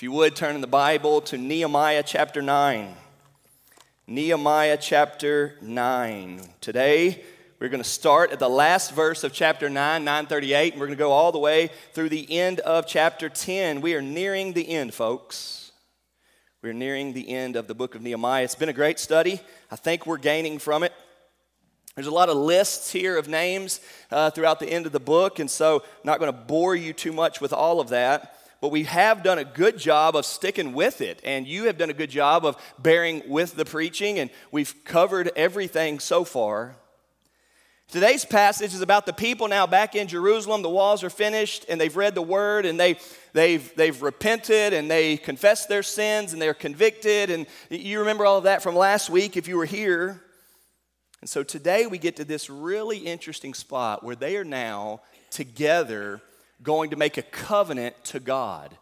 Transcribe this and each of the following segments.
If you would turn in the Bible to Nehemiah chapter 9. Nehemiah chapter 9. Today, we're going to start at the last verse of chapter 9, 938, and we're going to go all the way through the end of chapter 10. We are nearing the end, folks. We're nearing the end of the book of Nehemiah. It's been a great study. I think we're gaining from it. There's a lot of lists here of names uh, throughout the end of the book, and so I'm not going to bore you too much with all of that but we have done a good job of sticking with it. And you have done a good job of bearing with the preaching, and we've covered everything so far. Today's passage is about the people now back in Jerusalem. The walls are finished, and they've read the word, and they, they've, they've repented, and they confessed their sins, and they're convicted. And you remember all of that from last week if you were here. And so today we get to this really interesting spot where they are now together going to make a covenant to God.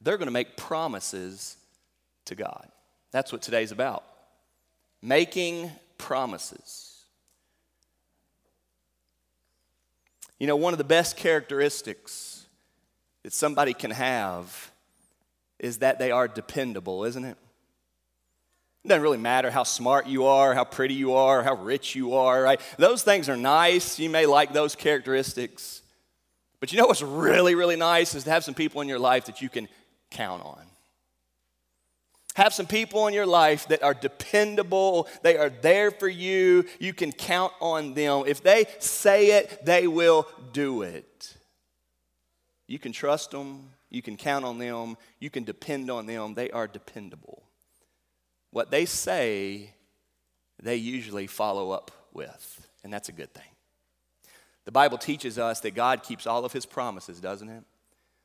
They're going to make promises to God. That's what today's about. Making promises. You know, one of the best characteristics that somebody can have is that they are dependable, isn't it? It doesn't really matter how smart you are, how pretty you are, how rich you are, right? Those things are nice. You may like those characteristics. But you know what's really, really nice is to have some people in your life that you can count on. Have some people in your life that are dependable. They are there for you. You can count on them. If they say it, they will do it. You can trust them. You can count on them. You can depend on them. They are dependable. What they say, they usually follow up with, and that's a good thing. The Bible teaches us that God keeps all of his promises, doesn't it?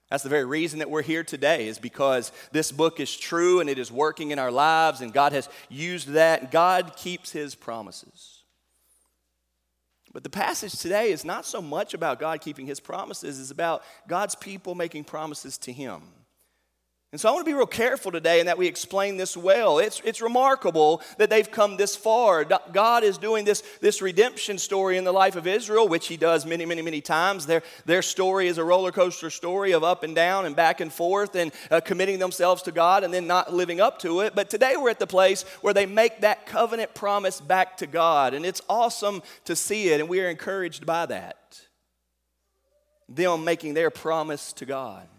That's the very reason that we're here today, is because this book is true and it is working in our lives, and God has used that. God keeps his promises. But the passage today is not so much about God keeping his promises, it's about God's people making promises to him. And so I want to be real careful today in that we explain this well. It's, it's remarkable that they've come this far. God is doing this, this redemption story in the life of Israel, which He does many, many, many times. Their, their story is a roller coaster story of up and down and back and forth and uh, committing themselves to God and then not living up to it. But today we're at the place where they make that covenant promise back to God. And it's awesome to see it, and we are encouraged by that. Them making their promise to God.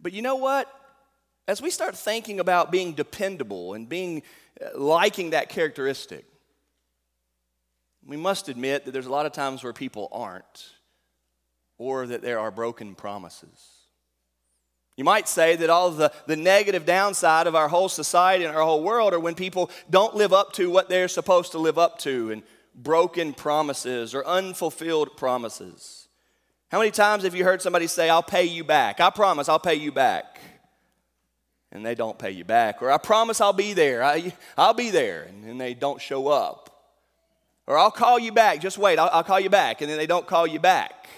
But you know what? As we start thinking about being dependable and being uh, liking that characteristic, we must admit that there's a lot of times where people aren't, or that there are broken promises. You might say that all the, the negative downside of our whole society and our whole world are when people don't live up to what they're supposed to live up to and broken promises or unfulfilled promises. How many times have you heard somebody say, I'll pay you back? I promise I'll pay you back. And they don't pay you back. Or I promise I'll be there. I, will be there. And then they don't show up. Or I'll call you back. Just wait, I'll, I'll call you back. And then they don't call you back.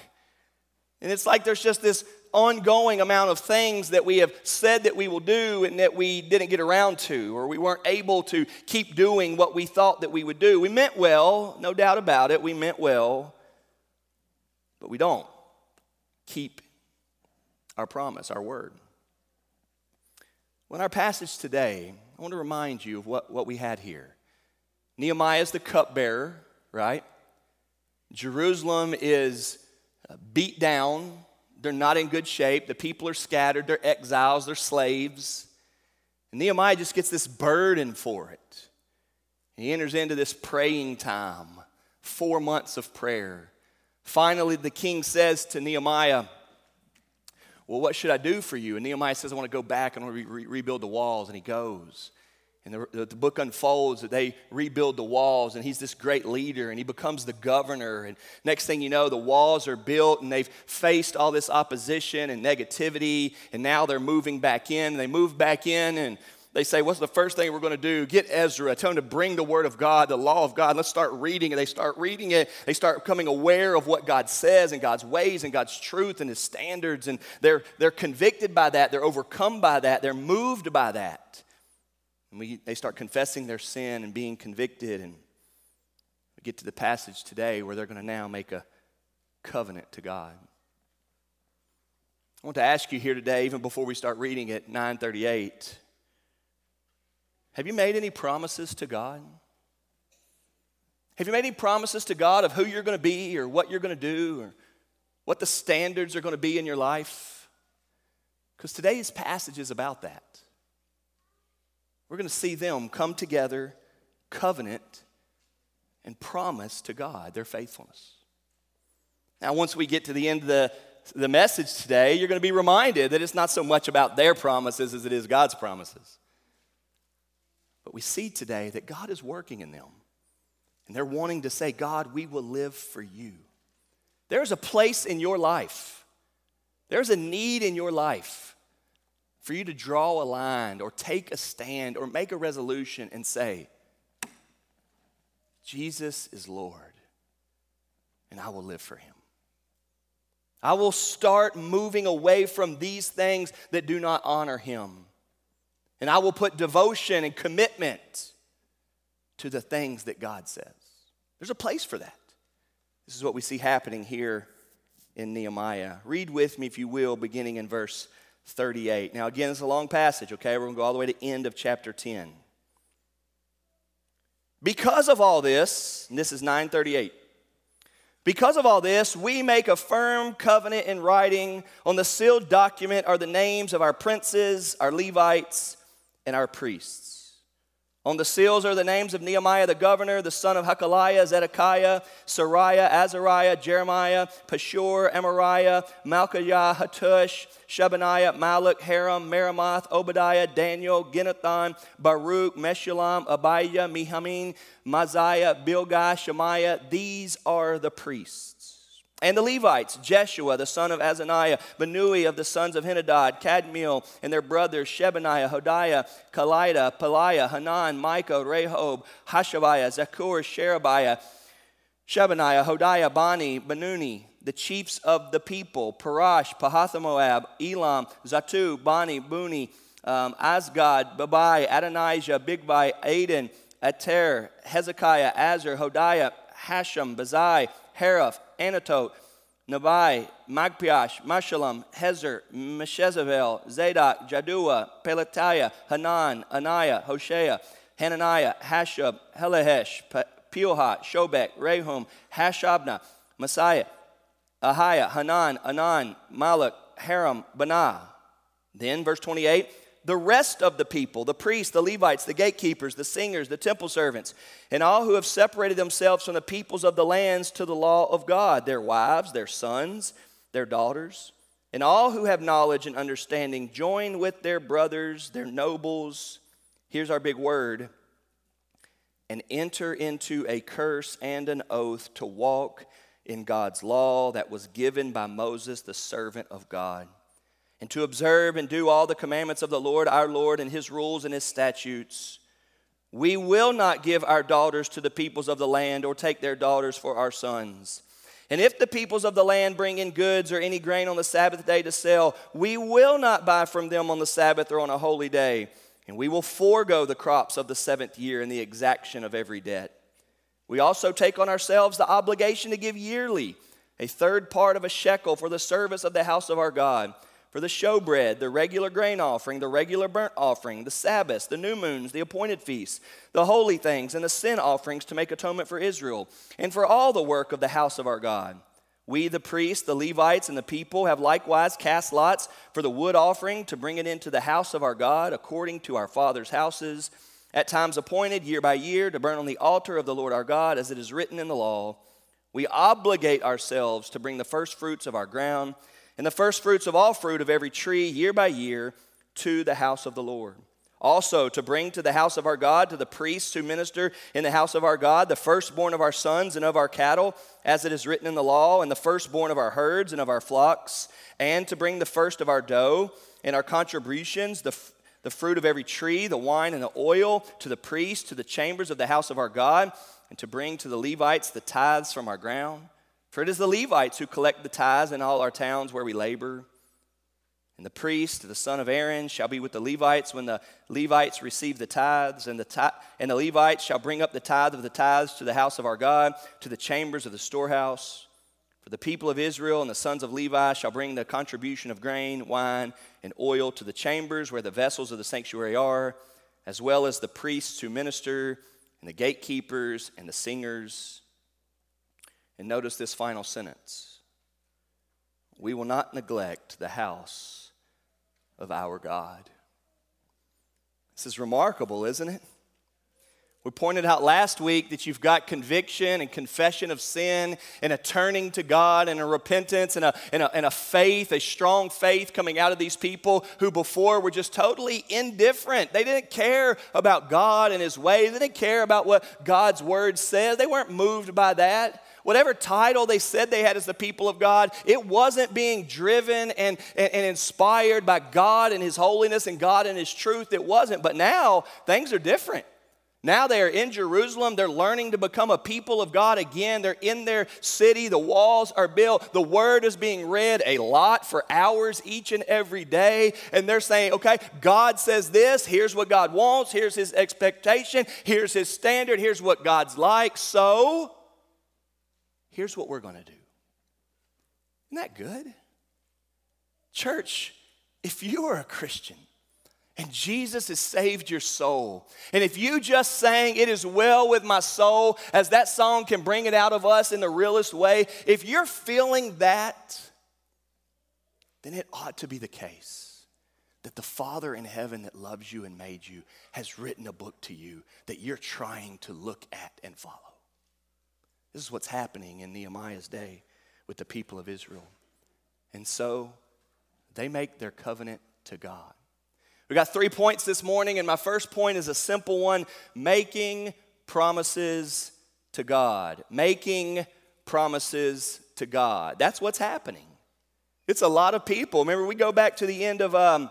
And it's like there's just this ongoing amount of things that we have said that we will do and that we didn't get around to, or we weren't able to keep doing what we thought that we would do. We meant well, no doubt about it, we meant well, but we don't keep our promise, our word. Well, in our passage today, I want to remind you of what, what we had here. Nehemiah is the cupbearer, right? Jerusalem is uh, beat down. They're not in good shape. The people are scattered. They're exiles. They're slaves. And Nehemiah just gets this burden for it. He enters into this praying time, four months of prayer. Finally, the king says to Nehemiah, Well, what should I do for you? And Nehemiah says, I want to go back and re- re- rebuild the walls. And he goes. And the, the, book unfolds that they rebuild the walls, and he's this great leader, and he becomes the governor. And next thing you know, the walls are built, and they've faced all this opposition and negativity, and now they're moving back in. They move back in, and they say, What's the first thing we're going to do? Get Ezra. Tell him to bring the Word of God, the law of God. Let's start reading it. They start reading it. They start becoming aware of what God says and God's ways and God's truth and His standards. And they're, they're convicted by that. They're overcome by that. They're moved by that. And we, they start confessing their sin and being convicted. And we get to the passage today where they're going to now make a covenant to God. I want to ask you here today, even before we start reading at 938, have you made any promises to God? Have you made any promises to God of who you're going to be or what you're going to do or what the standards are going to be in your life? Because today's passage is about that. We're going to see them come together, covenant, and promise to God their faithfulness. Now, once we get to the end of the, the message today, you're going to be reminded that it's not so much about their promises as it is God's promises. But we see today that God is working in them. And they're wanting to say, God, we will live for you. There's a place in your life, there's a need in your life for you to draw a line or take a stand or make a resolution and say, Jesus is Lord, and I will live for him. I will start moving away from these things that do not honor him. And I will put devotion and commitment to the things that God says. There's a place for that. This is what we see happening here in Nehemiah. Read with me, if you will, beginning in verse 38. Now, again, it's a long passage, okay? We're going to go all the way to end of chapter 10. Because of all this, this is 938. Because of all this, we make a firm covenant in writing. On the sealed document are the names of our princes, our Levites, and our priests. On the seals are the names of Nehemiah the governor, the son of Hacaliah, Zedekiah, Seraiah, Azariah, Jeremiah, Pashhur, Amariah, Malchiah, Hattush, Shebaniah, Malluch, Haram, Meremoth, Obadiah, Daniel, Ginnethon, Baruch, Meshullam, Abiah, Mihamin, Maaziah, Bilgah, Shemaiah. These are the priests. And the Levites, Jeshua, the son of Azaniah, Binnui of the sons of Henadad, Kadmiel, and their brothers, Shebaniah, Hodiah, Kalida, Peliah, Hanan, Micah, Rehob, Hashabiah, Zaccur, Sherebiah, Shebaniah, Hodiah, Bani, Benuni, the chiefs of the people, Parash, Pahath-moab, Elam, Zattu, Bani, Bunni, um, Azgad, Babai, Adonijah, Bigvai, Adin, Ater, Hezekiah, Azar, Hodiah, Hashem, Bezai, Hariph, Anathoth, Nebai, Magpiash, Meshullam, Hezir, Meshezabel, Zadok, Jaddua, Pelatiah, Hanan, Ananiah, Hoshea, Hananiah, Hashab, Hallohesh, Pilha, Shobek, Rehum, Hashabnah, Maaseiah, Ahiah, Hanan, Anan, Malluch, Haram, Baanah. Then, verse 28 the rest of the people, the priests, the Levites, the gatekeepers, the singers, the temple servants, and all who have separated themselves from the peoples of the lands to the law of God, their wives, their sons, their daughters, and all who have knowledge and understanding, join with their brothers, their nobles. Here's our big word and enter into a curse and an oath to walk in God's law that was given by Moses, the servant of God and to observe and do all the commandments of the Lord our Lord and his rules and his statutes. We will not give our daughters to the peoples of the land or take their daughters for our sons. And if the peoples of the land bring in goods or any grain on the Sabbath day to sell, we will not buy from them on the Sabbath or on a holy day. And we will forego the crops of the seventh year and the exaction of every debt. We also take on ourselves the obligation to give yearly a third part of a shekel for the service of the house of our God for the showbread, the regular grain offering, the regular burnt offering, the Sabbaths, the new moons, the appointed feasts, the holy things, and the sin offerings to make atonement for Israel, and for all the work of the house of our God. We, the priests, the Levites, and the people, have likewise cast lots for the wood offering to bring it into the house of our God, according to our fathers' houses, at times appointed year by year to burn on the altar of the Lord our God, as it is written in the law. We obligate ourselves to bring the first fruits of our ground and the first fruits of all fruit of every tree year by year to the house of the Lord. Also, to bring to the house of our God, to the priests who minister in the house of our God, the firstborn of our sons and of our cattle, as it is written in the law, and the firstborn of our herds and of our flocks, and to bring the first of our dough and our contributions, the, the fruit of every tree, the wine and the oil, to the priests, to the chambers of the house of our God, and to bring to the Levites the tithes from our ground. For it is the Levites who collect the tithes in all our towns where we labor. And the priest, the son of Aaron, shall be with the Levites when the Levites receive the tithes, and the, ti- and the Levites shall bring up the tithe of the tithes to the house of our God, to the chambers of the storehouse. For the people of Israel and the sons of Levi shall bring the contribution of grain, wine, and oil to the chambers where the vessels of the sanctuary are, as well as the priests who minister, and the gatekeepers, and the singers. And notice this final sentence We will not neglect the house of our God. This is remarkable, isn't it? We pointed out last week that you've got conviction and confession of sin and a turning to God and a repentance and a, and, a, and a faith, a strong faith coming out of these people who before were just totally indifferent. They didn't care about God and His ways, they didn't care about what God's Word says, they weren't moved by that. Whatever title they said they had as the people of God, it wasn't being driven and, and, and inspired by God and His holiness and God and His truth. It wasn't. But now things are different. Now they are in Jerusalem. They're learning to become a people of God again. They're in their city. The walls are built. The word is being read a lot for hours each and every day. And they're saying, okay, God says this. Here's what God wants. Here's his expectation. Here's his standard. Here's what God's like. So here's what we're going to do. Isn't that good? Church, if you are a Christian, and Jesus has saved your soul. And if you just sang, It is well with my soul, as that song can bring it out of us in the realest way, if you're feeling that, then it ought to be the case that the Father in heaven that loves you and made you has written a book to you that you're trying to look at and follow. This is what's happening in Nehemiah's day with the people of Israel. And so they make their covenant to God. We got three points this morning, and my first point is a simple one making promises to God. Making promises to God. That's what's happening. It's a lot of people. Remember, we go back to the end of. Um,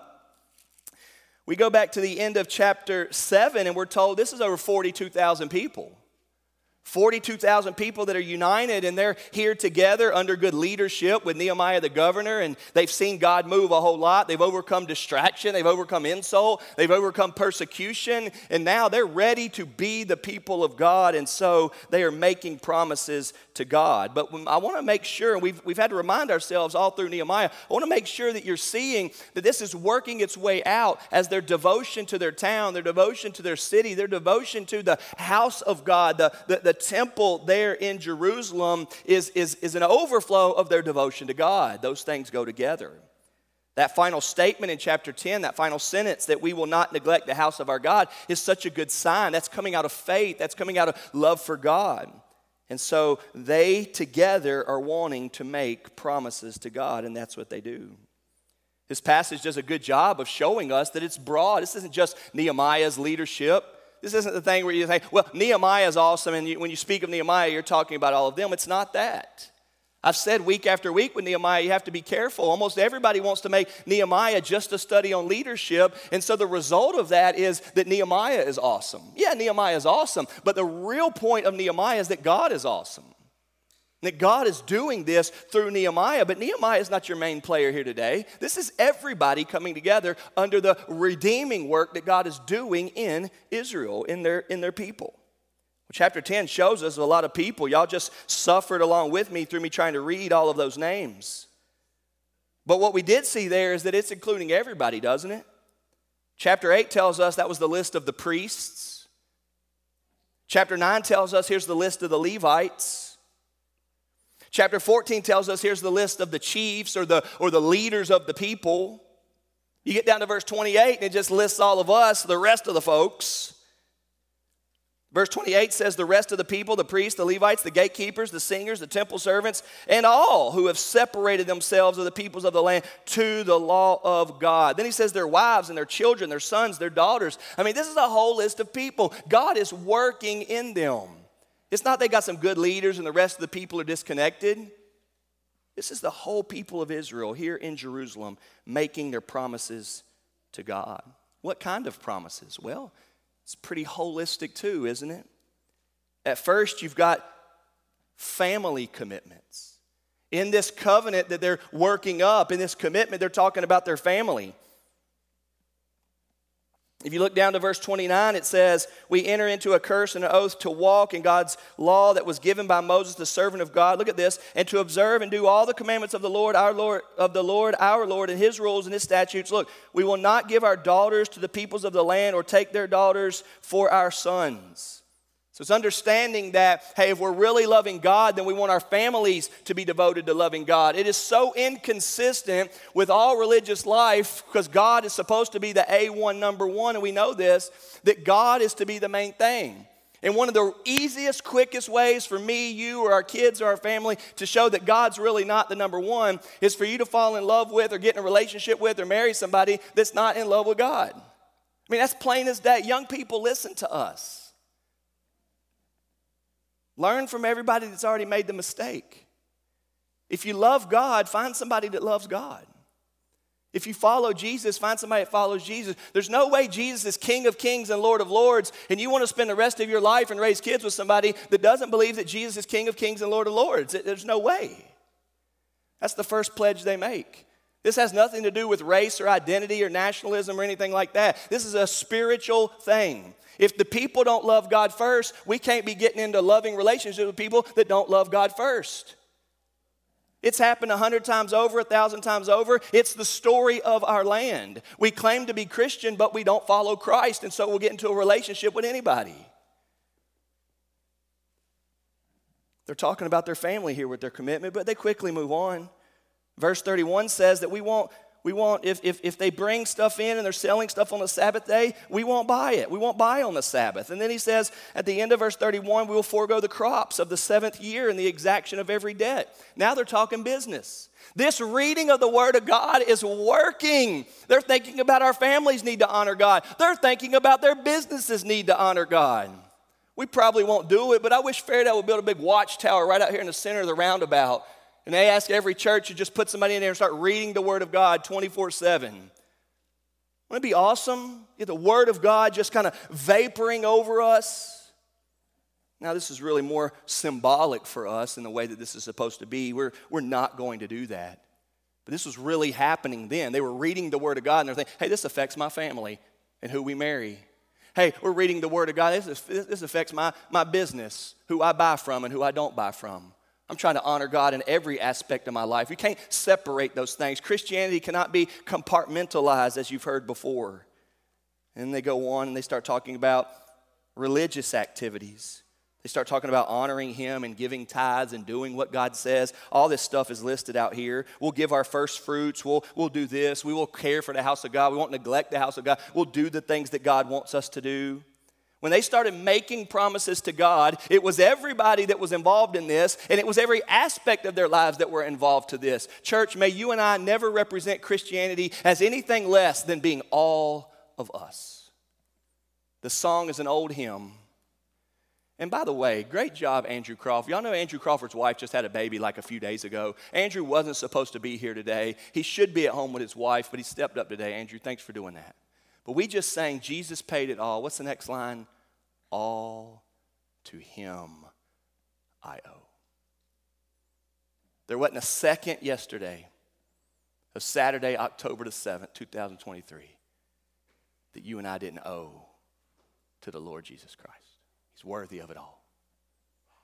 we go back to the end of chapter 7 and we're told this is over 42,000 people. 42,000 people that are united and they're here together under good leadership with Nehemiah the governor and they've seen God move a whole lot. They've overcome distraction, they've overcome insult, they've overcome persecution, and now they're ready to be the people of God and so they are making promises to God. But I want to make sure, and we've, we've had to remind ourselves all through Nehemiah, I want to make sure that you're seeing that this is working its way out as their devotion to their town, their devotion to their city, their devotion to the house of God, the, the, the temple there in Jerusalem is, is, is an overflow of their devotion to God. Those things go together. That final statement in chapter 10, that final sentence that we will not neglect the house of our God, is such a good sign. That's coming out of faith, that's coming out of love for God. And so they together are wanting to make promises to God, and that's what they do. This passage does a good job of showing us that it's broad. This isn't just Nehemiah's leadership. This isn't the thing where you say, well, Nehemiah is awesome, and you, when you speak of Nehemiah, you're talking about all of them. It's not that. I've said week after week with Nehemiah, you have to be careful. Almost everybody wants to make Nehemiah just a study on leadership. And so the result of that is that Nehemiah is awesome. Yeah, Nehemiah is awesome. But the real point of Nehemiah is that God is awesome. That God is doing this through Nehemiah, but Nehemiah is not your main player here today. This is everybody coming together under the redeeming work that God is doing in Israel, in their, in their people. Well, chapter 10 shows us a lot of people. Y'all just suffered along with me through me trying to read all of those names. But what we did see there is that it's including everybody, doesn't it? Chapter 8 tells us that was the list of the priests. Chapter 9 tells us here's the list of the Levites. Chapter 14 tells us here's the list of the chiefs or the, or the leaders of the people. You get down to verse 28 and it just lists all of us, the rest of the folks. Verse 28 says, The rest of the people, the priests, the Levites, the gatekeepers, the singers, the temple servants, and all who have separated themselves of the peoples of the land to the law of God. Then he says, Their wives and their children, their sons, their daughters. I mean, this is a whole list of people. God is working in them. It's not they got some good leaders and the rest of the people are disconnected. This is the whole people of Israel here in Jerusalem making their promises to God. What kind of promises? Well, it's pretty holistic too, isn't it? At first, you've got family commitments. In this covenant that they're working up, in this commitment, they're talking about their family. If you look down to verse 29, it says, We enter into a curse and an oath to walk in God's law that was given by Moses, the servant of God. Look at this, and to observe and do all the commandments of the Lord, our Lord, of the Lord, our Lord, and his rules and his statutes. Look, we will not give our daughters to the peoples of the land or take their daughters for our sons. So it's understanding that, hey, if we're really loving God, then we want our families to be devoted to loving God. It is so inconsistent with all religious life because God is supposed to be the A1 number one, and we know this, that God is to be the main thing. And one of the easiest, quickest ways for me, you, or our kids, or our family to show that God's really not the number one is for you to fall in love with, or get in a relationship with, or marry somebody that's not in love with God. I mean, that's plain as day. Young people, listen to us. Learn from everybody that's already made the mistake. If you love God, find somebody that loves God. If you follow Jesus, find somebody that follows Jesus. There's no way Jesus is King of Kings and Lord of Lords, and you want to spend the rest of your life and raise kids with somebody that doesn't believe that Jesus is King of Kings and Lord of Lords. There's no way. That's the first pledge they make. This has nothing to do with race or identity or nationalism or anything like that. This is a spiritual thing. If the people don't love God first, we can't be getting into loving relationships with people that don't love God first. It's happened a hundred times over, a thousand times over. It's the story of our land. We claim to be Christian, but we don't follow Christ, and so we'll get into a relationship with anybody. They're talking about their family here with their commitment, but they quickly move on. Verse 31 says that we won't we won't, if, if, if they bring stuff in and they're selling stuff on the Sabbath day, we won't buy it. We won't buy on the Sabbath. And then he says at the end of verse 31, we will forego the crops of the seventh year and the exaction of every debt. Now they're talking business. This reading of the Word of God is working. They're thinking about our families need to honor God, they're thinking about their businesses need to honor God. We probably won't do it, but I wish Fairdale would build a big watchtower right out here in the center of the roundabout and they ask every church to just put somebody in there and start reading the Word of God 24 7. Wouldn't it be awesome? Get the Word of God just kind of vaporing over us. Now, this is really more symbolic for us in the way that this is supposed to be. We're, we're not going to do that. But this was really happening then. They were reading the Word of God and they're thinking, hey, this affects my family and who we marry. Hey, we're reading the Word of God. This, this affects my, my business, who I buy from and who I don't buy from. I'm trying to honor God in every aspect of my life. You can't separate those things. Christianity cannot be compartmentalized, as you've heard before. And they go on and they start talking about religious activities. They start talking about honoring Him and giving tithes and doing what God says. All this stuff is listed out here. We'll give our first fruits. We'll, we'll do this. We will care for the house of God. We won't neglect the house of God. We'll do the things that God wants us to do. When they started making promises to God, it was everybody that was involved in this, and it was every aspect of their lives that were involved to this. Church, may you and I never represent Christianity as anything less than being all of us. The song is an old hymn. And by the way, great job, Andrew Crawford. Y'all know Andrew Crawford's wife just had a baby like a few days ago. Andrew wasn't supposed to be here today. He should be at home with his wife, but he stepped up today. Andrew, thanks for doing that. But we just sang, Jesus paid it all. What's the next line? All to him I owe. There wasn't a second yesterday of Saturday, October the 7th, 2023, that you and I didn't owe to the Lord Jesus Christ. He's worthy of it all.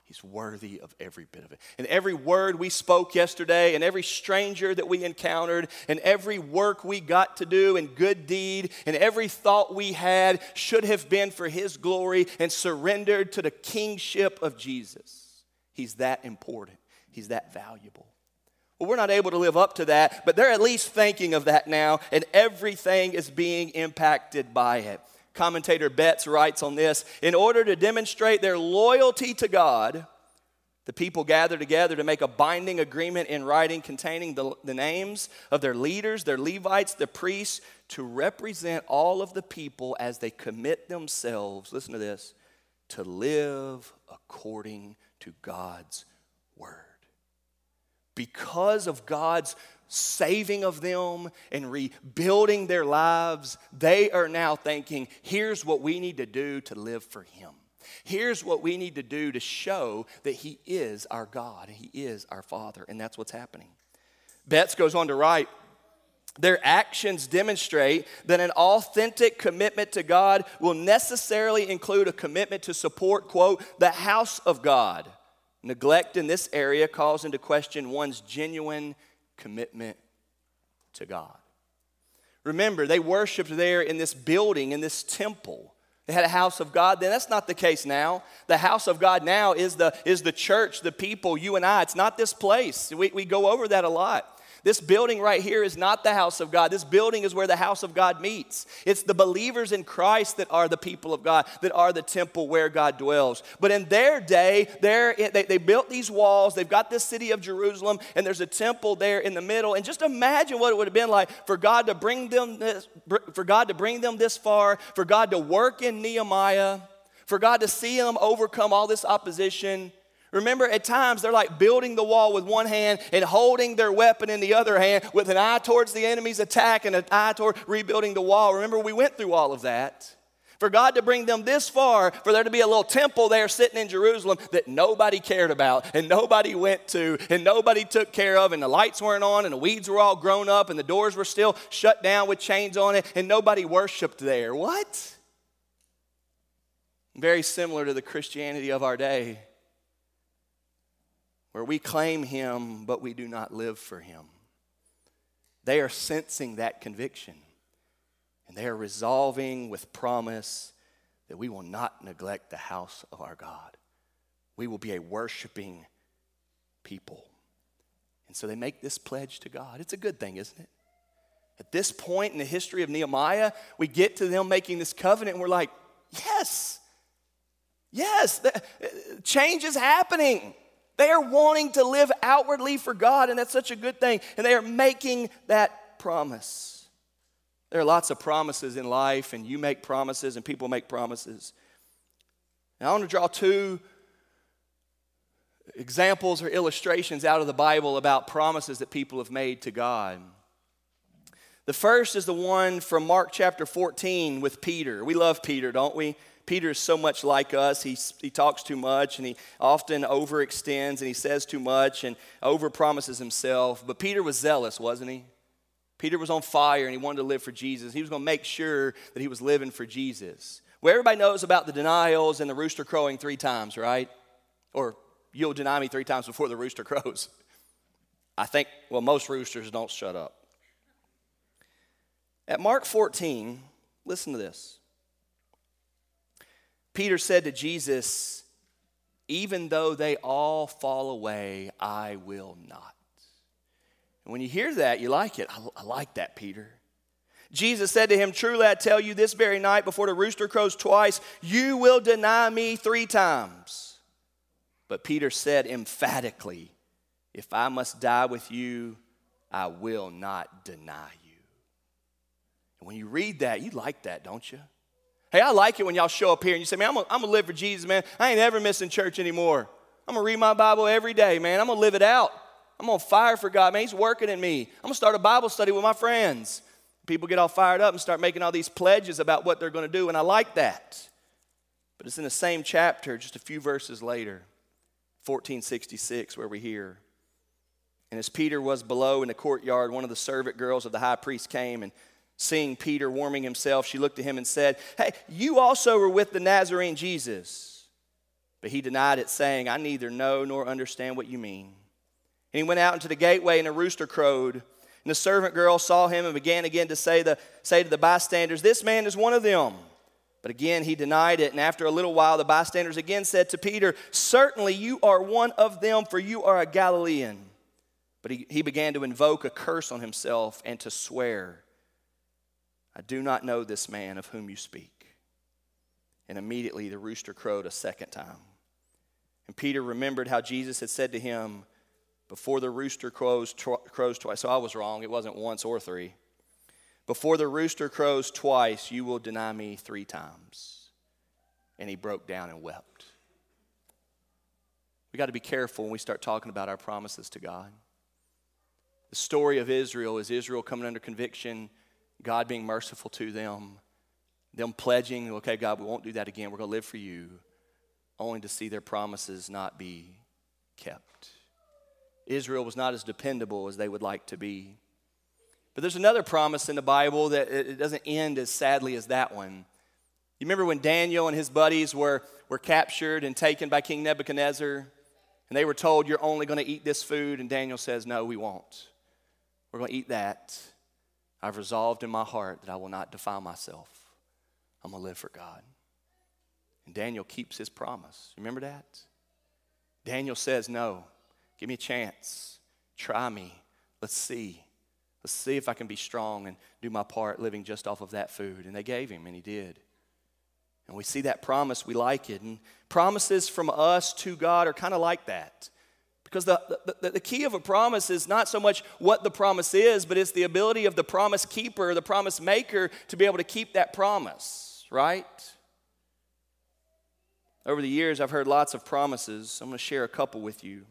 He's worthy of every bit of it. And every word we spoke yesterday, and every stranger that we encountered, and every work we got to do, and good deed, and every thought we had should have been for His glory and surrendered to the kingship of Jesus. He's that important, He's that valuable. Well, we're not able to live up to that, but they're at least thinking of that now, and everything is being impacted by it. Commentator Betts writes on this In order to demonstrate their loyalty to God, the people gather together to make a binding agreement in writing containing the, the, names of their leaders, their Levites, the priests, to represent all of the people as they commit themselves, listen to this, to live according to God's word. Because of God's saving of them and rebuilding their lives, they are now thinking, here's what we need to do to live for Him. Here's what we need to do to show that He is our God, He is our Father, and that's what's happening. Betts goes on to write Their actions demonstrate that an authentic commitment to God will necessarily include a commitment to support, quote, the house of God. Neglect in this area calls into question one's genuine commitment to God. Remember, they worshiped there in this building, in this temple. They had a house of God then. That's not the case now. The house of God now is the, is the church, the people, you and I. It's not this place. We, we go over that a lot. This building right here is not the house of God. This building is where the house of God meets. It's the believers in Christ that are the people of God, that are the temple where God dwells. But in their day, they, they built these walls. They've got this city of Jerusalem, and there's a temple there in the middle. And just imagine what it would have been like for God to bring them this, for God to bring them this far, for God to work in Nehemiah, for God to see them overcome all this opposition Remember, at times they're like building the wall with one hand and holding their weapon in the other hand with an eye towards the enemy's attack and an eye toward rebuilding the wall. Remember, we went through all of that. For God to bring them this far, for there to be a little temple there sitting in Jerusalem that nobody cared about and nobody went to and nobody took care of, and the lights weren't on and the weeds were all grown up and the doors were still shut down with chains on it and nobody worshiped there. What? Very similar to the Christianity of our day where we claim Him, but we do not live for Him. They are sensing that conviction, and they are resolving with promise that we will not neglect the house of our God. We will be a worshiping people. And so they make this pledge to God. It's a good thing, isn't it? At this point in the history of Nehemiah, we get to them making this covenant, and we're like, yes, yes, change is happening. They are wanting to live outwardly for God, and that's such a good thing. And they are making that promise. There are lots of promises in life, and you make promises, and people make promises. Now, I want to draw two examples or illustrations out of the Bible about promises that people have made to God. The first is the one from Mark chapter 14 with Peter. We love Peter, don't we? Peter is so much like us. He, he talks too much and he often overextends and he says too much and overpromises himself. But Peter was zealous, wasn't he? Peter was on fire and he wanted to live for Jesus. He was going to make sure that he was living for Jesus. Well, everybody knows about the denials and the rooster crowing three times, right? Or you'll deny me three times before the rooster crows. I think, well, most roosters don't shut up. At Mark 14, listen to this. Peter said to Jesus, Even though they all fall away, I will not. And when you hear that, you like it. I, I like that, Peter. Jesus said to him, Truly I tell you, this very night before the rooster crows twice, you will deny me three times. But Peter said emphatically, If I must die with you, I will not deny you. And when you read that, you like that, don't you? Hey, I like it when y'all show up here and you say, man, I'm going to live for Jesus, man. I ain't ever missing church anymore. I'm going to read my Bible every day, man. I'm going to live it out. I'm on fire for God, man. He's working in me. I'm going to start a Bible study with my friends. People get all fired up and start making all these pledges about what they're going to do, and I like that. But it's in the same chapter, just a few verses later, 1466, where we hear. And as Peter was below in the courtyard, one of the servant girls of the high priest came and Seeing Peter warming himself, she looked at him and said, Hey, you also were with the Nazarene Jesus. But he denied it, saying, I neither know nor understand what you mean. And he went out into the gateway, and a rooster crowed. And the servant girl saw him and began again to say, the, say to the bystanders, This man is one of them. But again he denied it. And after a little while, the bystanders again said to Peter, Certainly you are one of them, for you are a Galilean. But he, he began to invoke a curse on himself and to swear. I do not know this man of whom you speak. And immediately the rooster crowed a second time. And Peter remembered how Jesus had said to him, Before the rooster crows, crows twice. So I was wrong. It wasn't once or three. Before the rooster crows twice, you will deny me three times. And he broke down and wept. We got to be careful when we start talking about our promises to God. The story of Israel is Israel coming under conviction God being merciful to them, them pledging, okay, God, we won't do that again. We're going to live for you, only to see their promises not be kept. Israel was not as dependable as they would like to be. But there's another promise in the Bible that it doesn't end as sadly as that one. You remember when Daniel and his buddies were, were captured and taken by King Nebuchadnezzar? And they were told, You're only going to eat this food. And Daniel says, No, we won't. We're going to eat that. I've resolved in my heart that I will not defile myself. I'm going to live for God. And Daniel keeps his promise. Remember that? Daniel says, No, give me a chance. Try me. Let's see. Let's see if I can be strong and do my part living just off of that food. And they gave him, and he did. And we see that promise, we like it. And promises from us to God are kind of like that. Because the, the, the, key of a promise is not so much what the promise is, but it's the ability of the promise keeper, the promise maker, to be able to keep that promise, right? Over the years, I've heard lots of promises. I'm going to share a couple with you.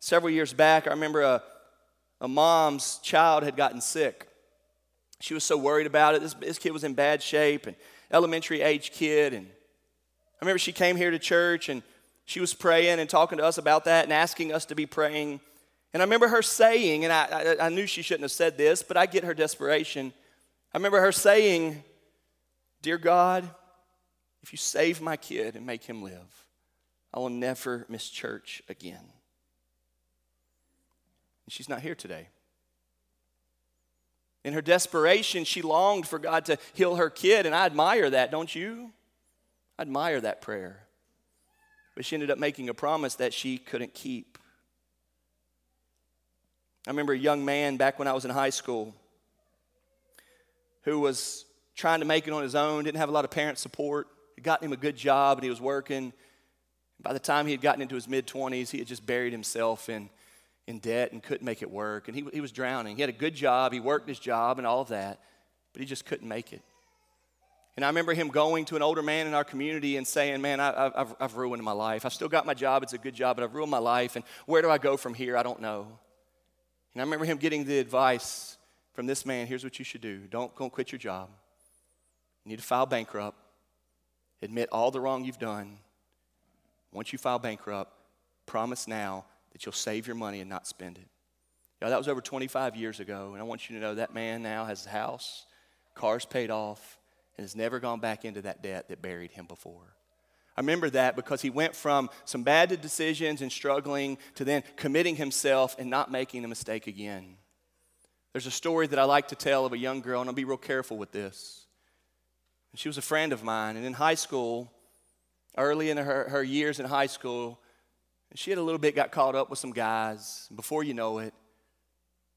Several years back, I remember a, a mom's child had gotten sick. She was so worried about it. This, this kid was in bad shape, and elementary age kid. And I remember she came here to church and she was praying and talking to us about that and asking us to be praying. And I remember her saying, and I, I, I knew she shouldn't have said this, but I get her desperation. I remember her saying, Dear God, if you save my kid and make him live, I will never miss church again. And she's not here today. In her desperation, she longed for God to heal her kid, and I admire that, don't you? I admire that prayer. But she ended up making a promise that she couldn't keep. I remember a young man back when I was in high school who was trying to make it on his own, didn't have a lot of parent support. Had gotten him a good job and he was working. By the time he had gotten into his mid 20s, he had just buried himself in in debt and couldn't make it work. And he, he was drowning. He had a good job, he worked his job and all of that, but he just couldn't make it. And I remember him going to an older man in our community and saying, Man, I, have I've ruined my life. I've still got my job, it's a good job, but I've ruined my life. And where do I go from here? I don't know. And I remember him getting the advice from this man here's what you should do don't, don't quit your job. You need to file bankrupt, admit all the wrong you've done. Once you file bankrupt, promise now that you'll save your money and not spend it. Know, that was over 25 years ago, and I want you to know that man now has a house, cars paid off, and has never gone back into that debt that buried him before. I remember that because he went from some bad decisions and struggling to then committing himself and not making a mistake again. There's a story that I like to tell of a young girl, and I'll be real careful with this. She was a friend of mine, and in high school, early in her, her years in high school, she had a little bit got caught up with some guys. Before you know it,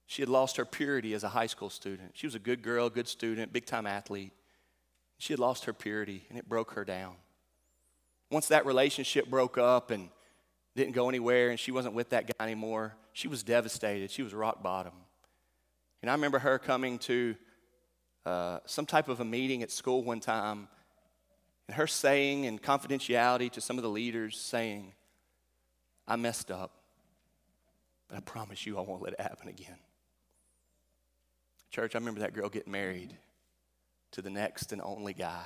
she had lost her purity as a high school student. She was a good girl, good student, big time athlete. She had lost her purity and it broke her down. Once that relationship broke up and didn't go anywhere and she wasn't with that guy anymore, she was devastated. She was rock bottom. And I remember her coming to uh, some type of a meeting at school one time and her saying in confidentiality to some of the leaders, saying, I messed up, but I promise you I won't let it happen again. Church, I remember that girl getting married to the next and only guy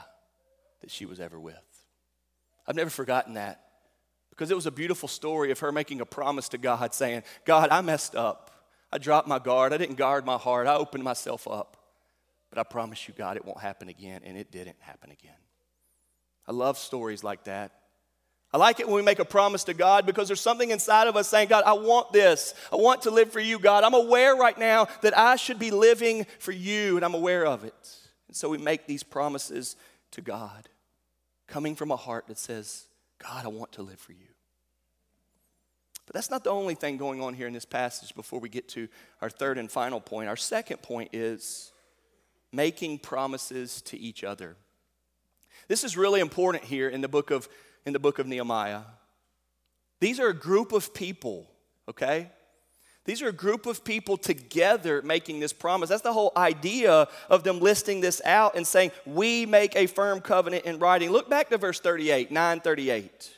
that she was ever with. I've never forgotten that because it was a beautiful story of her making a promise to God saying, God, I messed up. I dropped my guard. I didn't guard my heart. I opened myself up. But I promise you, God, it won't happen again. And it didn't happen again. I love stories like that. I like it when we make a promise to God because there's something inside of us saying, God, I want this. I want to live for you, God. I'm aware right now that I should be living for you, and I'm aware of it. And so we make these promises to God, coming from a heart that says, God, I want to live for you. But that's not the only thing going on here in this passage before we get to our third and final point. Our second point is making promises to each other. This is really important here in the book of in the book of Nehemiah. These are a group of people, okay? These are a group of people together making this promise. That's the whole idea of them listing this out and saying, We make a firm covenant in writing. Look back to verse 38, 938.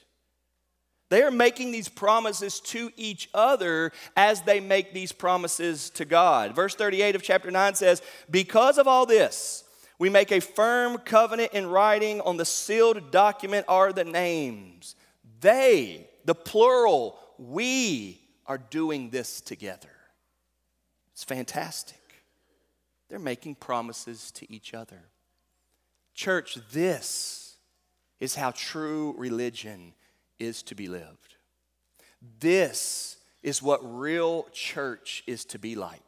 They are making these promises to each other as they make these promises to God. Verse 38 of chapter 9 says, Because of all this, we make a firm covenant in writing. On the sealed document are the names. They, the plural, we are doing this together. It's fantastic. They're making promises to each other. Church, this is how true religion is to be lived. This is what real church is to be like.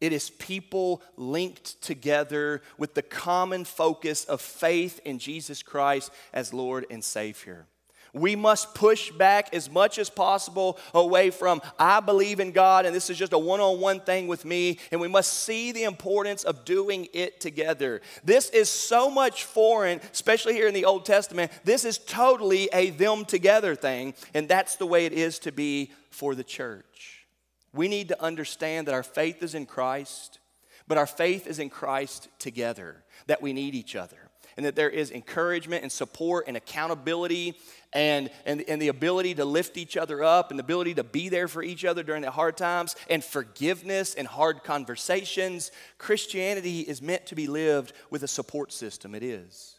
It is people linked together with the common focus of faith in Jesus Christ as Lord and Savior. We must push back as much as possible away from, I believe in God and this is just a one on one thing with me, and we must see the importance of doing it together. This is so much foreign, especially here in the Old Testament. This is totally a them together thing, and that's the way it is to be for the church. We need to understand that our faith is in Christ, but our faith is in Christ together, that we need each other and that there is encouragement and support and accountability and, and, and the ability to lift each other up and the ability to be there for each other during the hard times and forgiveness and hard conversations. Christianity is meant to be lived with a support system. It is.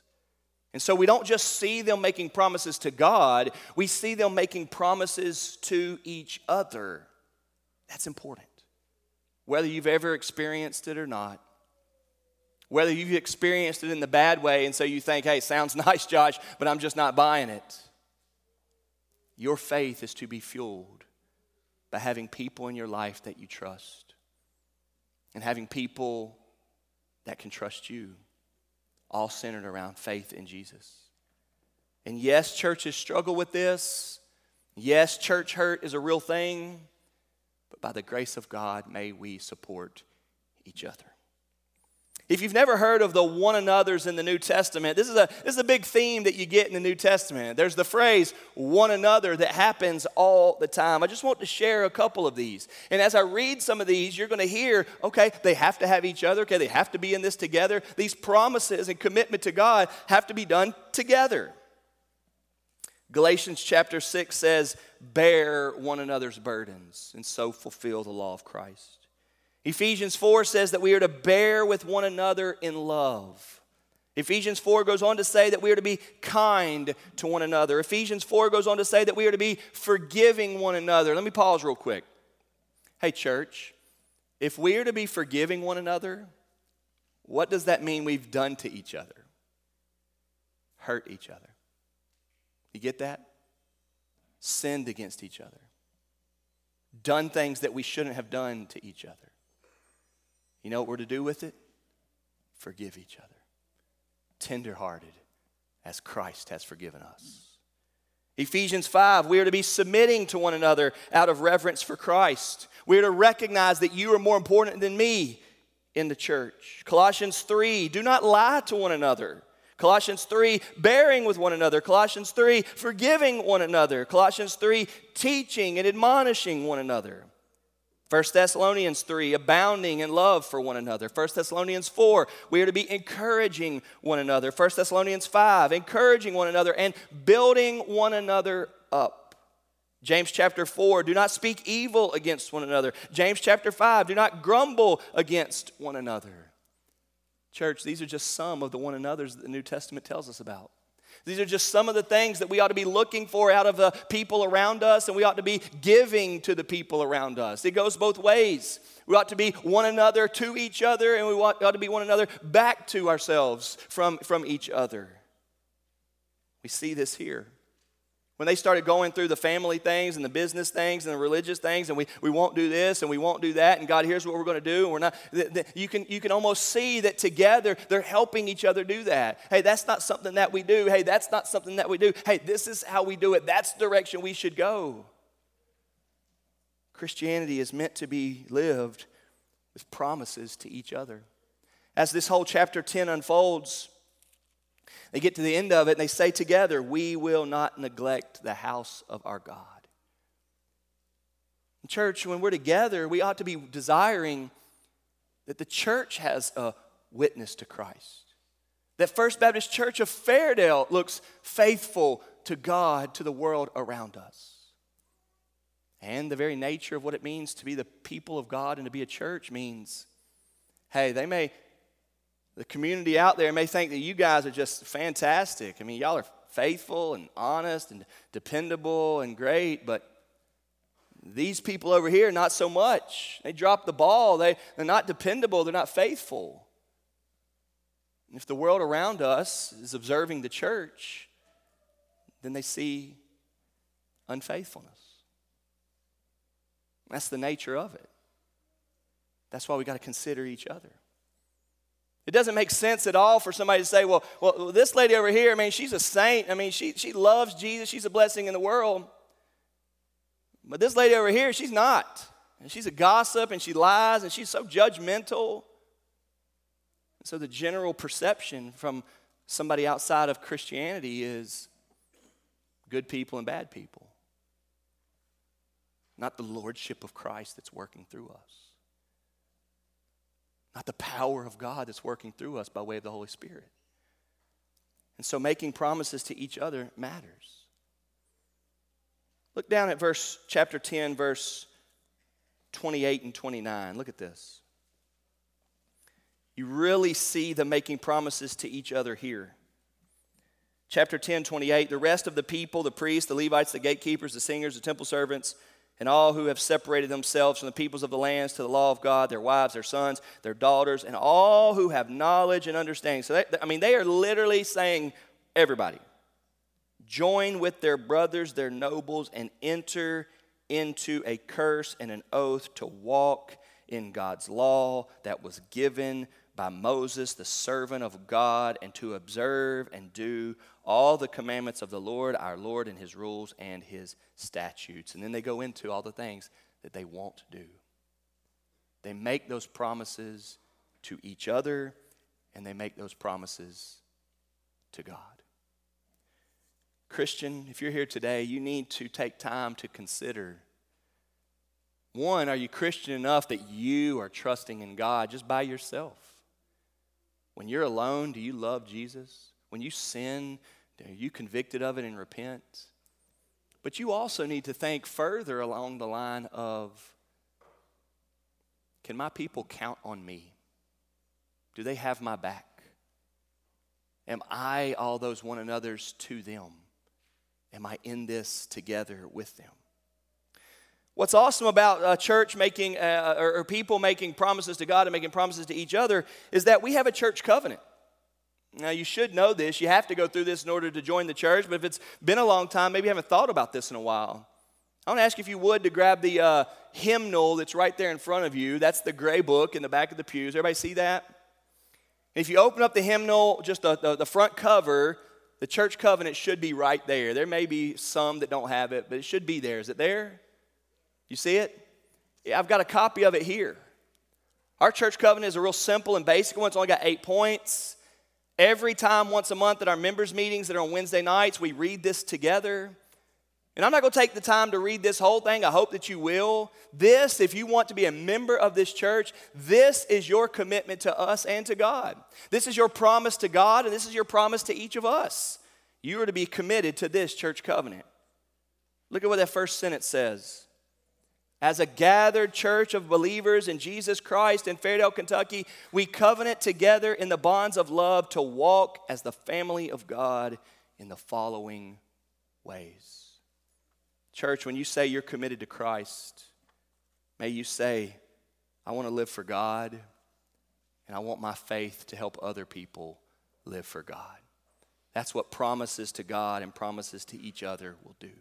And so we don't just see them making promises to God, we see them making promises to each other. That's important. Whether you've ever experienced it or not, whether you've experienced it in the bad way and so you think, hey, sounds nice, Josh, but I'm just not buying it. Your faith is to be fueled by having people in your life that you trust and having people that can trust you, all centered around faith in Jesus. And yes, churches struggle with this. Yes, church hurt is a real thing. But by the grace of God, may we support each other. If you've never heard of the one another's in the New Testament, this is, a, this is a big theme that you get in the New Testament. There's the phrase one another that happens all the time. I just want to share a couple of these. And as I read some of these, you're going to hear okay, they have to have each other, okay, they have to be in this together. These promises and commitment to God have to be done together. Galatians chapter 6 says, Bear one another's burdens and so fulfill the law of Christ. Ephesians 4 says that we are to bear with one another in love. Ephesians 4 goes on to say that we are to be kind to one another. Ephesians 4 goes on to say that we are to be forgiving one another. Let me pause real quick. Hey, church, if we are to be forgiving one another, what does that mean we've done to each other? Hurt each other. You get that? Sinned against each other. Done things that we shouldn't have done to each other. You know what we're to do with it? Forgive each other. Tenderhearted as Christ has forgiven us. Ephesians 5, we are to be submitting to one another out of reverence for Christ. We are to recognize that you are more important than me in the church. Colossians 3, do not lie to one another. Colossians 3, bearing with one another. Colossians 3, forgiving one another. Colossians 3, teaching and admonishing one another. 1 Thessalonians 3, abounding in love for one another. 1 Thessalonians 4, we are to be encouraging one another. 1 Thessalonians 5, encouraging one another and building one another up. James chapter 4, do not speak evil against one another. James chapter 5, do not grumble against one another. Church, these are just some of the one another's that the New Testament tells us about. These are just some of the things that we ought to be looking for out of the people around us, and we ought to be giving to the people around us. It goes both ways. We ought to be one another to each other, and we ought to be one another back to ourselves from, from each other. We see this here. When they started going through the family things and the business things and the religious things, and we, we won't do this and we won't do that, and God, here's what we're going to do, and we're not, you can, you can almost see that together they're helping each other do that. Hey, that's not something that we do. Hey, that's not something that we do. Hey, this is how we do it. That's the direction we should go. Christianity is meant to be lived with promises to each other. As this whole chapter 10 unfolds, they get to the end of it and they say together, We will not neglect the house of our God. Church, when we're together, we ought to be desiring that the church has a witness to Christ. That First Baptist Church of Fairdale looks faithful to God, to the world around us. And the very nature of what it means to be the people of God and to be a church means hey, they may the community out there may think that you guys are just fantastic. I mean, y'all are faithful and honest and dependable and great, but These people over here, not so much. They drop the ball. They, they're not dependable. They're not faithful. If the world around us is observing the church, then they see unfaithfulness. That's the nature of it. That's why we got to consider each other. It doesn't make sense at all for somebody to say, well, well, this lady over here, I mean, she's a saint. I mean, she, she loves Jesus. She's a blessing in the world. But this lady over here, she's not. And she's a gossip and she lies and she's so judgmental. And so the general perception from somebody outside of Christianity is good people and bad people, not the lordship of Christ that's working through us not the power of God that's working through us by way of the Holy Spirit. And so making promises to each other matters. Look down at verse chapter 10 verse 28 and 29. Look at this. You really see the making promises to each other here. Chapter 10, 28, the rest of the people, the priests, the Levites, the gatekeepers, the singers, the temple servants, and all who have separated themselves from the peoples of the lands to the law of God, their wives, their sons, their daughters, and all who have knowledge and understanding. So, they, I mean, they are literally saying, everybody, join with their brothers, their nobles, and enter into a curse and an oath to walk in God's law that was given by Moses, the servant of God, and to observe and do all the commandments of the Lord, our Lord, and his rules and his statutes. And then they go into all the things that they won't do. They make those promises to each other, and they make those promises to God. Christian, if you're here today, you need to take time to consider one, are you Christian enough that you are trusting in God just by yourself? When you're alone, do you love Jesus? When you sin, are you convicted of it and repent? But you also need to think further along the line of can my people count on me? Do they have my back? Am I all those one another's to them? Am I in this together with them? What's awesome about a church making, uh, or, or people making promises to God and making promises to each other is that we have a church covenant. Now, you should know this. You have to go through this in order to join the church, but if it's been a long time, maybe you haven't thought about this in a while. I want to ask if you would to grab the uh, hymnal that's right there in front of you. That's the gray book in the back of the pews. Everybody see that? If you open up the hymnal, just the, the, the front cover, the church covenant should be right there. There may be some that don't have it, but it should be there. Is it there? You see it? Yeah, I've got a copy of it here. Our church covenant is a real simple and basic one. It's only got eight points. Every time, once a month, at our members' meetings that are on Wednesday nights, we read this together. And I'm not going to take the time to read this whole thing. I hope that you will. This, if you want to be a member of this church, this is your commitment to us and to God. This is your promise to God, and this is your promise to each of us. You are to be committed to this church covenant. Look at what that first sentence says as a gathered church of believers in Jesus Christ in Fairdale, Kentucky, we covenant together in the bonds of love to walk as the family of God in the following ways. Church, when you say you're committed to Christ, may you say, I want to live for God and I want my faith to help other people live for God. That's what promises to God and promises to each other will do.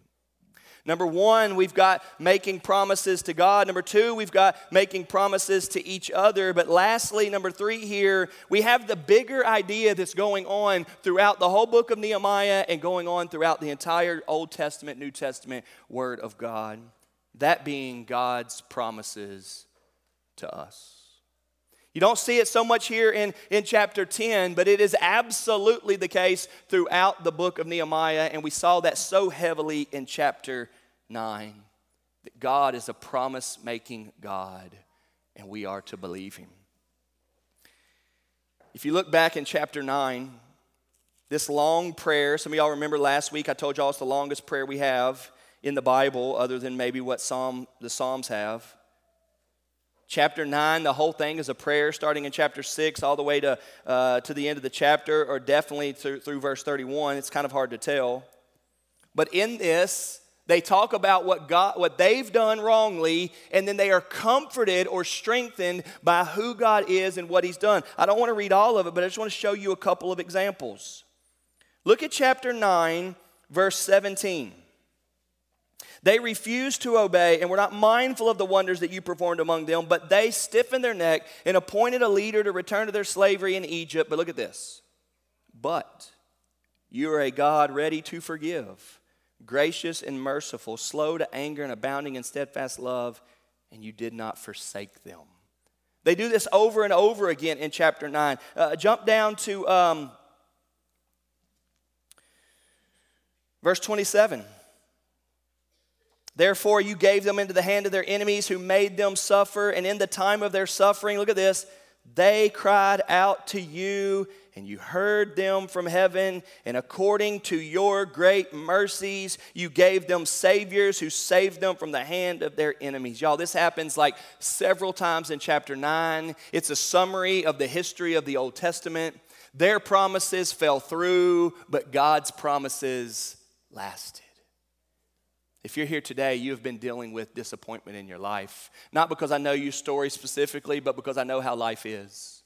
Number one, we've got making promises to God. Number two, we've got making promises to each other. But lastly, number three here, we have the bigger idea that's going on throughout the whole book of Nehemiah and going on throughout the entire Old Testament, New Testament Word of God. That being God's promises to us. You don't see it so much here in, in chapter 10, but it is absolutely the case throughout the book of Nehemiah, and we saw that so heavily in chapter 9 that God is a promise making God, and we are to believe Him. If you look back in chapter 9, this long prayer, some of y'all remember last week I told y'all it's the longest prayer we have in the Bible, other than maybe what Psalm, the Psalms have. Chapter 9, the whole thing is a prayer starting in chapter 6 all the way to, uh, to the end of the chapter, or definitely through, through verse 31. It's kind of hard to tell. But in this, They talk about what God what they've done wrongly and then they are comforted or strengthened by who God is and what he's done. I don't want to read all of it, but I just want to show you a couple of examples. Look at chapter 9 verse 17. They refused to obey and were not mindful of the wonders that you performed among them, but they stiffened their neck and appointed a leader to return to their slavery in Egypt. But look at this. But you are a God ready to forgive, gracious and merciful, slow to anger and abounding in steadfast love, and you did not forsake them. They do this over and over again in chapter 9. Uh, jump down to um, verse 27. Therefore, you gave them into the hand of their enemies who made them suffer. And in the time of their suffering, look at this, they cried out to you, and you heard them from heaven. And according to your great mercies, you gave them saviors who saved them from the hand of their enemies. Y'all, this happens like several times in chapter 9. It's a summary of the history of the Old Testament. Their promises fell through, but God's promises lasted. If you're here today, you have been dealing with disappointment in your life. Not because I know your story specifically, but because I know how life is.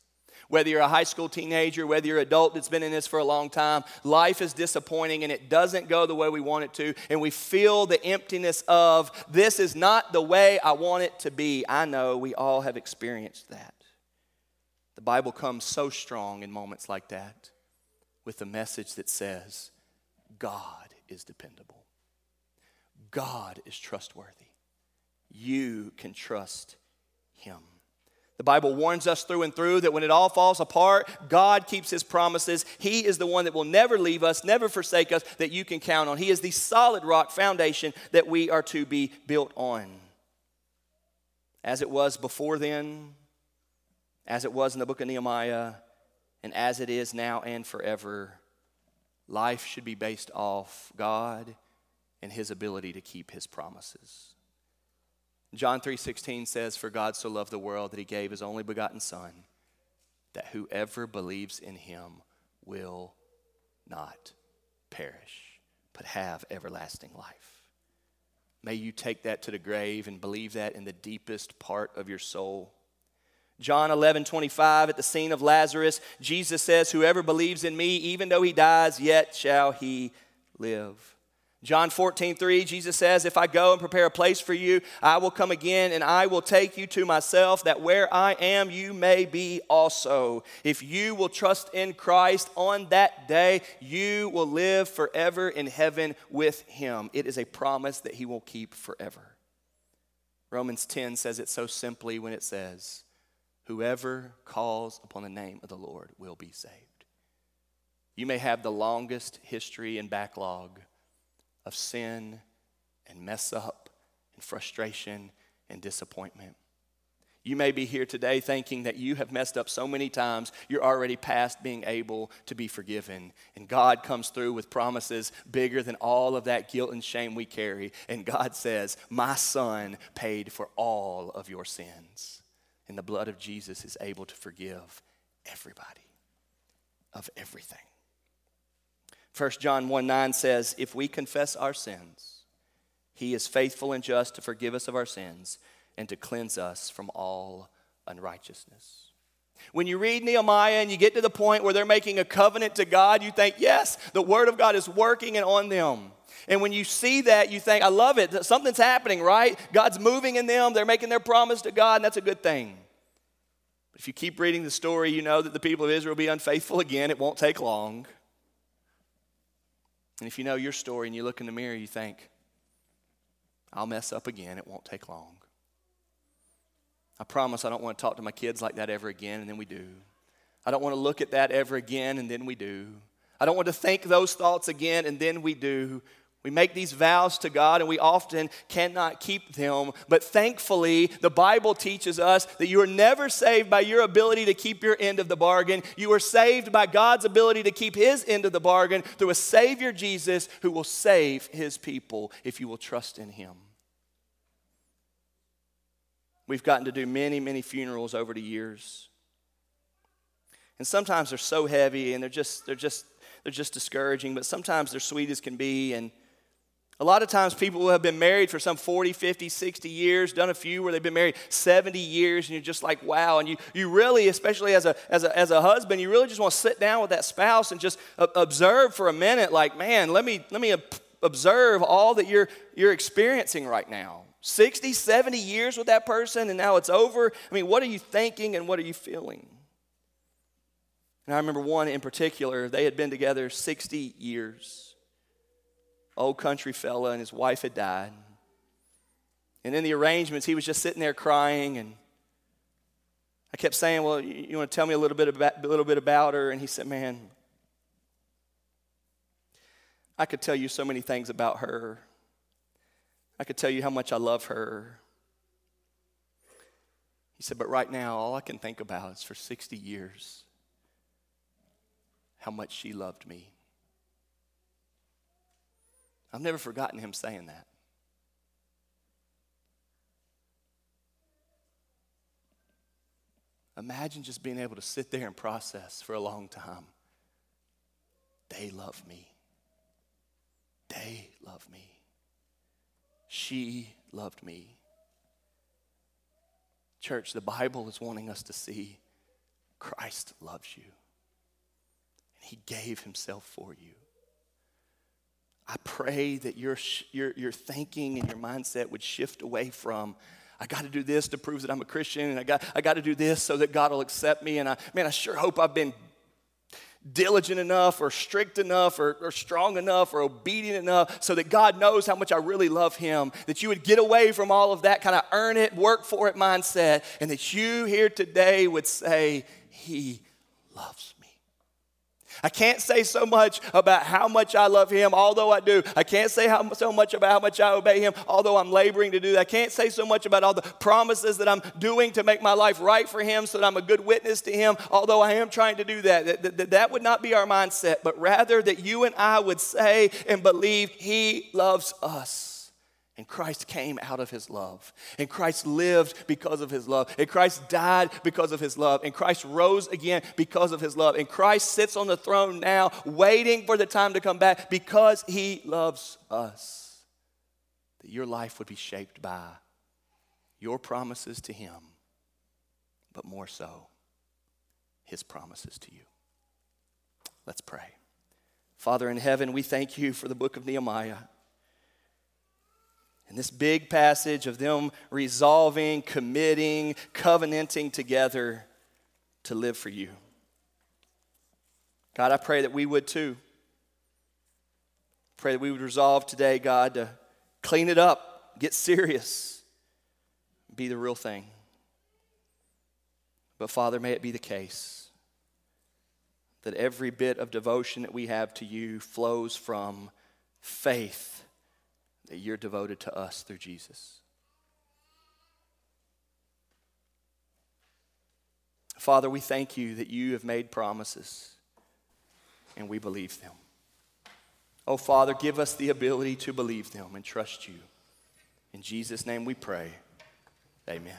Whether you're a high school teenager, whether you're an adult that's been in this for a long time, life is disappointing and it doesn't go the way we want it to. And we feel the emptiness of this is not the way I want it to be. I know we all have experienced that. The Bible comes so strong in moments like that with the message that says, God is dependable. God is trustworthy. You can trust Him. The Bible warns us through and through that when it all falls apart, God keeps His promises. He is the one that will never leave us, never forsake us, that you can count on. He is the solid rock foundation that we are to be built on. As it was before then, as it was in the book of Nehemiah, and as it is now and forever, life should be based off God and his ability to keep his promises. John 3:16 says for God so loved the world that he gave his only begotten son that whoever believes in him will not perish but have everlasting life. May you take that to the grave and believe that in the deepest part of your soul. John 11, 25, at the scene of Lazarus, Jesus says, Whoever believes in me, even though he dies, yet shall he live. John 14, 3, Jesus says, If I go and prepare a place for you, I will come again and I will take you to myself, that where I am, you may be also. If you will trust in Christ on that day, you will live forever in heaven with him. It is a promise that he will keep forever. Romans 10 says it so simply when it says, Whoever calls upon the name of the Lord will be saved. You may have the longest history and backlog of sin and mess up and frustration and disappointment. You may be here today thinking that you have messed up so many times, you're already past being able to be forgiven. And God comes through with promises bigger than all of that guilt and shame we carry. And God says, My son paid for all of your sins. And the blood of Jesus is able to forgive everybody of everything. 1 John 1 9 says, If we confess our sins, he is faithful and just to forgive us of our sins and to cleanse us from all unrighteousness. When you read Nehemiah and you get to the point where they're making a covenant to God, you think, yes, the Word of God is working and on them. And when you see that, you think, I love it. Something's happening, right? God's moving in them. They're making their promise to God, and that's a good thing. But if you keep reading the story, you know that the people of Israel will be unfaithful again. It won't take long. And if you know your story and you look in the mirror, you think, I'll mess up again. It won't take long. I promise I don't want to talk to my kids like that ever again, and then we do. I don't want to look at that ever again, and then we do. I don't want to think those thoughts again, and then we do. We make these vows to God and we often cannot keep them. But thankfully, the Bible teaches us that you are never saved by your ability to keep your end of the bargain. You are saved by God's ability to keep his end of the bargain through a Savior, Jesus, who will save his people if you will trust in him. We've gotten to do many, many funerals over the years. And sometimes they're so heavy and they're just, they're just, they're just discouraging, but sometimes they're sweet as can be. And A lot of times people who have been married for some 40, 50, 60 years, done a few where they've been married 70 years, and you're just like, wow. And you, you really, especially as a, as, a, as a husband, you really just want to sit down with that spouse and just observe for a minute, like, man, let me, let me observe all that you're, you're experiencing right now. 60, 70 years with that person, and now it's over. I mean, what are you thinking and what are you feeling? And I remember one in particular, they had been together 60 years old country fella, and his wife had died. And in the arrangements, he was just sitting there crying, and I kept saying, "Well, you, want to tell me a little bit about a little bit about her?" And he said, "Man, I could tell you so many things about her. I could tell you how much I love her." He said, "But right now, all I can think about is for 60 years how much she loved me." I've never forgotten him saying that. Imagine just being able to sit there and process for a long time. They love me. They love me. She loved me. Church, the Bible is wanting us to see Christ loves you. And he gave himself for you. I pray that your, your, your thinking and your mindset would shift away from, I got to do this to prove that I'm a Christian, and I got, I got to do this so that God will accept me. And I, man, I sure hope I've been diligent enough or strict enough or, or, strong enough or obedient enough so that God knows how much I really love Him. That you would get away from all of that kind of earn it, work for it mindset, and that you here today would say, He loves I can't say so much about how much I love him, although I do. I can't say how, so much about how much I obey him, although I'm laboring to do that. I can't say so much about all the promises that I'm doing to make my life right for him so that I'm a good witness to him, although I am trying to do that. That, that, that would not be our mindset, but rather that you and I would say and believe he loves us. And Christ came out of his love. And Christ lived because of his love. And Christ died because of his love. And Christ rose again because of his love. And Christ sits on the throne now, waiting for the time to come back because he loves us. That your life would be shaped by your promises to him, but more so, his promises to you. Let's pray. Father in heaven, we thank you for the book of Nehemiah. And this big passage of them resolving, committing, covenanting together to live for you. God, I pray that we would too. Pray that we would resolve today, God, to clean it up, get serious, be the real thing. But Father, may it be the case that every bit of devotion that we have to you flows from faith that you're devoted to us through Jesus. Father, we thank you that you have made promises and we believe them. Oh, Father, give us the ability to believe them and trust you. In Jesus' name we pray. Amen.